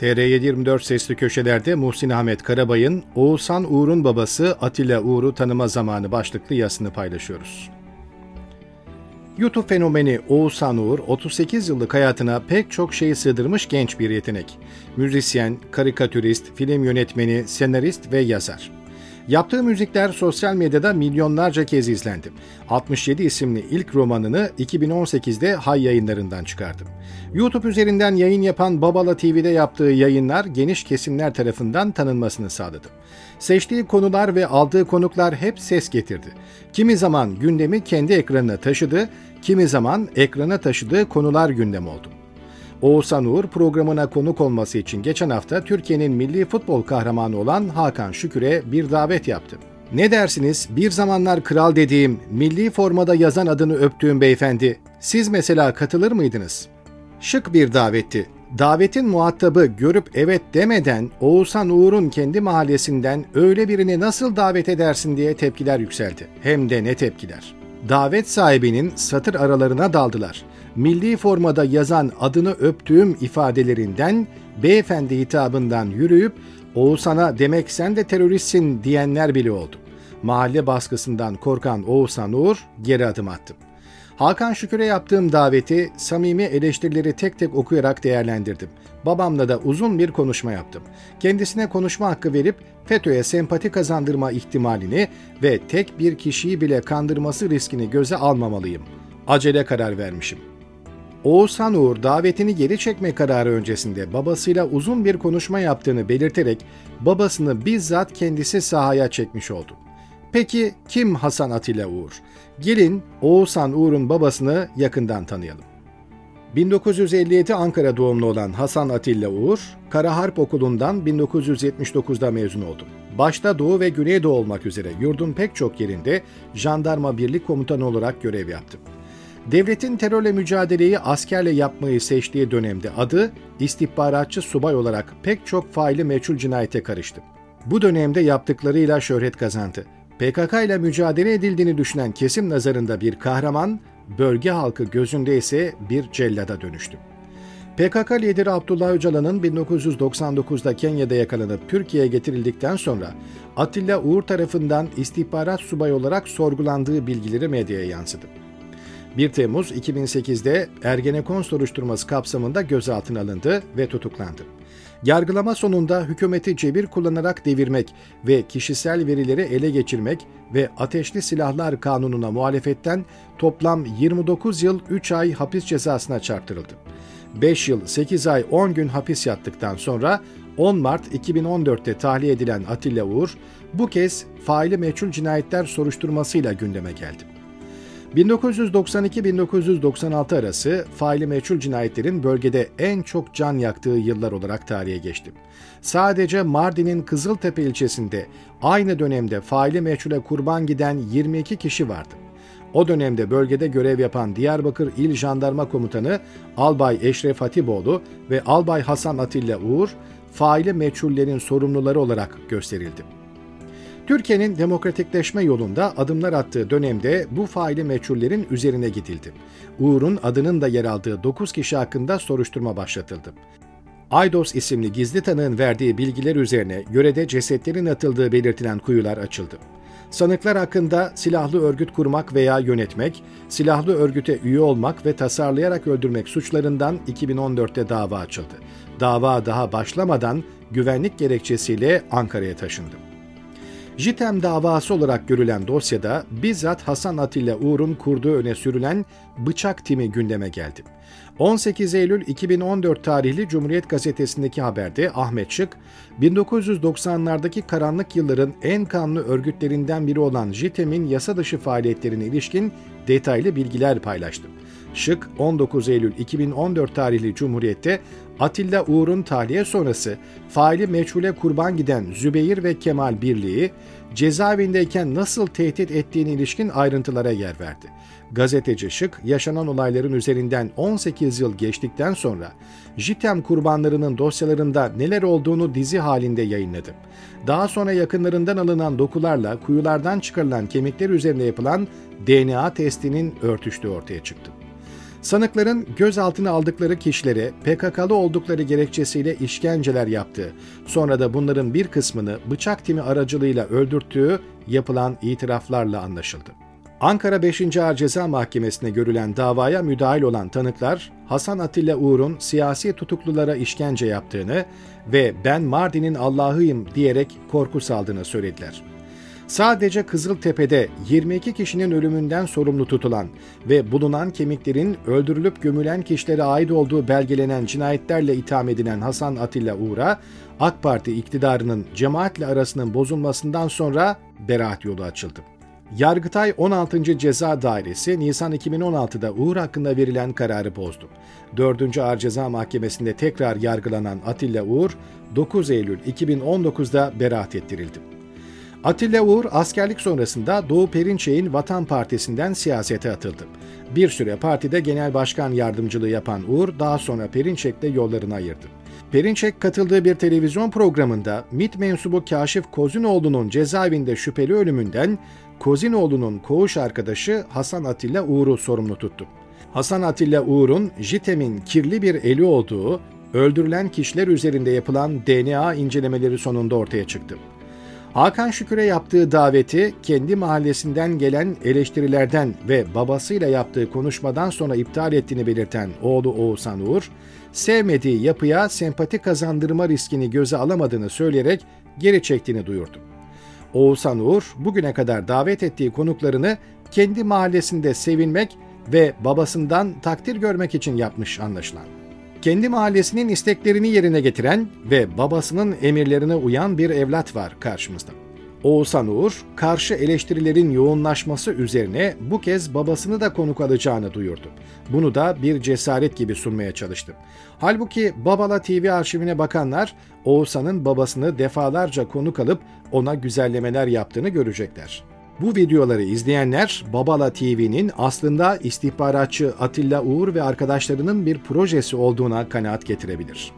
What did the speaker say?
TR724 Sesli Köşeler'de Muhsin Ahmet Karabay'ın Oğuzhan Uğur'un babası Atilla Uğur'u tanıma zamanı başlıklı yazısını paylaşıyoruz. YouTube fenomeni Oğuzhan Uğur, 38 yıllık hayatına pek çok şeyi sığdırmış genç bir yetenek. Müzisyen, karikatürist, film yönetmeni, senarist ve yazar. Yaptığı müzikler sosyal medyada milyonlarca kez izlendi. 67 isimli ilk romanını 2018'de Hay yayınlarından çıkardı. YouTube üzerinden yayın yapan Babala TV'de yaptığı yayınlar geniş kesimler tarafından tanınmasını sağladı. Seçtiği konular ve aldığı konuklar hep ses getirdi. Kimi zaman gündemi kendi ekranına taşıdı, kimi zaman ekrana taşıdığı konular gündem oldu. Oğuzhan Uğur programına konuk olması için geçen hafta Türkiye'nin milli futbol kahramanı olan Hakan Şükür'e bir davet yaptı. Ne dersiniz bir zamanlar kral dediğim, milli formada yazan adını öptüğüm beyefendi, siz mesela katılır mıydınız? Şık bir davetti. Davetin muhatabı görüp evet demeden Oğuzhan Uğur'un kendi mahallesinden öyle birini nasıl davet edersin diye tepkiler yükseldi. Hem de ne tepkiler. Davet sahibinin satır aralarına daldılar milli formada yazan adını öptüğüm ifadelerinden beyefendi hitabından yürüyüp Oğuzhan'a demek sen de teröristsin diyenler bile oldu. Mahalle baskısından korkan Oğuzhan Uğur geri adım attı. Hakan Şükür'e yaptığım daveti samimi eleştirileri tek tek okuyarak değerlendirdim. Babamla da uzun bir konuşma yaptım. Kendisine konuşma hakkı verip FETÖ'ye sempati kazandırma ihtimalini ve tek bir kişiyi bile kandırması riskini göze almamalıyım. Acele karar vermişim. Oğuzhan Uğur davetini geri çekme kararı öncesinde babasıyla uzun bir konuşma yaptığını belirterek babasını bizzat kendisi sahaya çekmiş oldu. Peki kim Hasan Atilla Uğur? Gelin Oğuzhan Uğur'un babasını yakından tanıyalım. 1957 Ankara doğumlu olan Hasan Atilla Uğur, Kara Harp Okulu'ndan 1979'da mezun oldu. Başta Doğu ve Güneydoğu olmak üzere yurdun pek çok yerinde jandarma birlik komutanı olarak görev yaptı. Devletin terörle mücadeleyi askerle yapmayı seçtiği dönemde adı istihbaratçı subay olarak pek çok faili meçhul cinayete karıştı. Bu dönemde yaptıklarıyla şöhret kazandı. PKK ile mücadele edildiğini düşünen kesim nazarında bir kahraman, bölge halkı gözünde ise bir cellada dönüştü. PKK lideri Abdullah Öcalan'ın 1999'da Kenya'da yakalanıp Türkiye'ye getirildikten sonra Atilla Uğur tarafından istihbarat subayı olarak sorgulandığı bilgileri medyaya yansıdı. 1 Temmuz 2008'de Ergenekon soruşturması kapsamında gözaltına alındı ve tutuklandı. Yargılama sonunda hükümeti cebir kullanarak devirmek ve kişisel verileri ele geçirmek ve ateşli silahlar kanununa muhalefetten toplam 29 yıl 3 ay hapis cezasına çarptırıldı. 5 yıl 8 ay 10 gün hapis yattıktan sonra 10 Mart 2014'te tahliye edilen Atilla Uğur bu kez faili meçhul cinayetler soruşturmasıyla gündeme geldi. 1992-1996 arası faili meçhul cinayetlerin bölgede en çok can yaktığı yıllar olarak tarihe geçti. Sadece Mardin'in Kızıltepe ilçesinde aynı dönemde faili meçhule kurban giden 22 kişi vardı. O dönemde bölgede görev yapan Diyarbakır İl Jandarma Komutanı Albay Eşref Hatipoğlu ve Albay Hasan Atilla Uğur faili meçhullerin sorumluları olarak gösterildi. Türkiye'nin demokratikleşme yolunda adımlar attığı dönemde bu faili meçhullerin üzerine gidildi. Uğur'un adının da yer aldığı 9 kişi hakkında soruşturma başlatıldı. Aydos isimli gizli tanığın verdiği bilgiler üzerine yörede cesetlerin atıldığı belirtilen kuyular açıldı. Sanıklar hakkında silahlı örgüt kurmak veya yönetmek, silahlı örgüte üye olmak ve tasarlayarak öldürmek suçlarından 2014'te dava açıldı. Dava daha başlamadan güvenlik gerekçesiyle Ankara'ya taşındı. JITEM davası olarak görülen dosyada bizzat Hasan Atilla Uğur'un kurduğu öne sürülen bıçak timi gündeme geldi. 18 Eylül 2014 tarihli Cumhuriyet Gazetesi'ndeki haberde Ahmet Şık, 1990'lardaki karanlık yılların en kanlı örgütlerinden biri olan JITEM'in yasa dışı faaliyetlerine ilişkin detaylı bilgiler paylaştı. Şık 19 Eylül 2014 tarihli Cumhuriyet'te Atilla Uğur'un tahliye sonrası faili meçhule kurban giden Zübeyir ve Kemal Birliği cezaevindeyken nasıl tehdit ettiğine ilişkin ayrıntılara yer verdi. Gazeteci Şık, yaşanan olayların üzerinden 18 yıl geçtikten sonra JITEM kurbanlarının dosyalarında neler olduğunu dizi halinde yayınladı. Daha sonra yakınlarından alınan dokularla kuyulardan çıkarılan kemikler üzerinde yapılan DNA testinin örtüştüğü ortaya çıktı. Sanıkların gözaltına aldıkları kişilere PKK'lı oldukları gerekçesiyle işkenceler yaptığı, sonra da bunların bir kısmını bıçak timi aracılığıyla öldürttüğü yapılan itiraflarla anlaşıldı. Ankara 5. Ağır Ceza Mahkemesi'ne görülen davaya müdahil olan tanıklar, Hasan Atilla Uğur'un siyasi tutuklulara işkence yaptığını ve ben Mardin'in Allah'ıyım diyerek korku saldığını söylediler. Sadece Kızıltepe'de 22 kişinin ölümünden sorumlu tutulan ve bulunan kemiklerin öldürülüp gömülen kişilere ait olduğu belgelenen cinayetlerle itham edilen Hasan Atilla Uğur'a AK Parti iktidarının cemaatle arasının bozulmasından sonra beraat yolu açıldı. Yargıtay 16. Ceza Dairesi Nisan 2016'da Uğur hakkında verilen kararı bozdu. 4. Ağır Ceza Mahkemesi'nde tekrar yargılanan Atilla Uğur 9 Eylül 2019'da beraat ettirildi. Atilla Uğur askerlik sonrasında Doğu Perinçek'in Vatan Partisi'nden siyasete atıldı. Bir süre partide genel başkan yardımcılığı yapan Uğur daha sonra Perinçek'le yollarını ayırdı. Perinçek katıldığı bir televizyon programında MİT mensubu Kaşif Kozinoğlu'nun cezaevinde şüpheli ölümünden Kozinoğlu'nun koğuş arkadaşı Hasan Atilla Uğur'u sorumlu tuttu. Hasan Atilla Uğur'un JITEM'in kirli bir eli olduğu, öldürülen kişiler üzerinde yapılan DNA incelemeleri sonunda ortaya çıktı. Hakan Şükür'e yaptığı daveti kendi mahallesinden gelen eleştirilerden ve babasıyla yaptığı konuşmadan sonra iptal ettiğini belirten oğlu Oğuzhan Uğur, sevmediği yapıya sempati kazandırma riskini göze alamadığını söyleyerek geri çektiğini duyurdu. Oğuzhan Uğur bugüne kadar davet ettiği konuklarını kendi mahallesinde sevinmek ve babasından takdir görmek için yapmış anlaşılan. Kendi mahallesinin isteklerini yerine getiren ve babasının emirlerine uyan bir evlat var karşımızda. Oğuzhan Uğur, karşı eleştirilerin yoğunlaşması üzerine bu kez babasını da konuk alacağını duyurdu. Bunu da bir cesaret gibi sunmaya çalıştı. Halbuki Babala TV arşivine bakanlar Oğuzhan'ın babasını defalarca konuk alıp ona güzellemeler yaptığını görecekler. Bu videoları izleyenler Babala TV'nin aslında istihbaratçı Atilla Uğur ve arkadaşlarının bir projesi olduğuna kanaat getirebilir.